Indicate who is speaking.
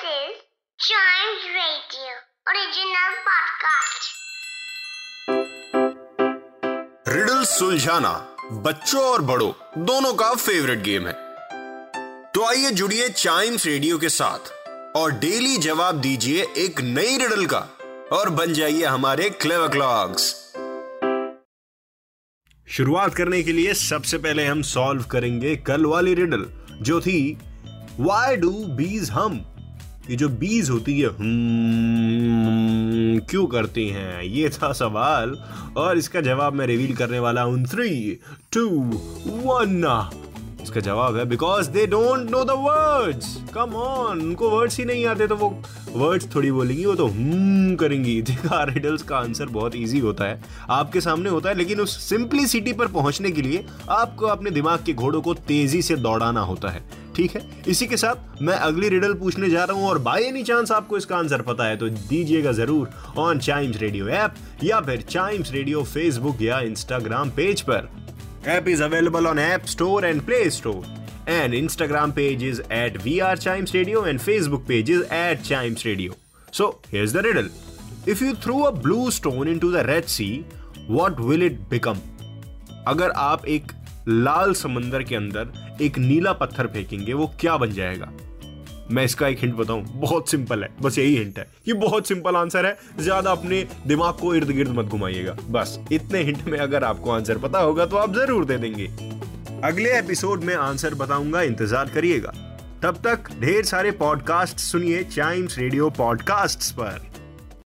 Speaker 1: Radio, original podcast.
Speaker 2: Riddle सुलझाना बच्चों और बड़ों, दोनों का फेवरेट गेम है। तो आइए जुड़िए चाइम्स रेडियो के साथ, और डेली जवाब दीजिए एक नई रिडल का, और बन जाइए हमारे क्लेव क्लॉक्स शुरुआत करने के लिए सबसे पहले हम सॉल्व करेंगे कल वाली रिडल जो थी वाई डू बीज हम ये जो बीज होती है हम्म, क्यों करती हैं? ये था सवाल और इसका जवाब मैं रिवील करने वाला हूँ। थ्री टू वन इसका जवाब है because they don't know the words come on उनको वर्ड्स ही नहीं आते तो वो वर्ड्स थोड़ी बोलेंगी वो तो हम्म करेंगी। देखा रिडल्स का आंसर बहुत इजी होता है। आपके सामने होता है लेकिन उस सिंपलिसिटी पर पहुँचने के लिए आपको अपने दिमाग के घोड़ों को तेज़ी से दौड़ाना होता है। ठीक है? इसी के साथ मैं अगली रिडल पूछने जा रहा हूँ और बाई एनी चांस आपको इसका आंसर पता है तो दीजिएगा ज़रूर ऑन चाइम्स रेडियो ऐप या फिर चाइम्स रेडियो फेसबुक या इंस्टाग्राम पेज पर। App is available on App Store and Play Store and Instagram page is at we are Chimes radio and Facebook page is at Chimes radio so here's the riddle if you throw a blue stone into the Red Sea what will it become अगर आप एक लाल समंदर के अंदर एक नीला पत्थर फेंकेंगे, वो क्या बन जाएगा? मैं इसका एक हिंट बताऊँ। बहुत सिंपल है। बस यही हिंट है। ये बहुत सिंपल आंसर है। ज़्यादा अपने दिमाग को इर्द गिर्द मत घुमाइएगा। बस, इतने हिंट में अगर आपको आंसर पता होगा तो आप ज़रूर दे देंगे। अगले एपिसोड में आंसर बताऊँगा। इंतज़ार करिएगा। तब तक ढेर सारे पॉडकास्ट सुनिए। चाइम्स रेडियो पॉडकास्ट पर।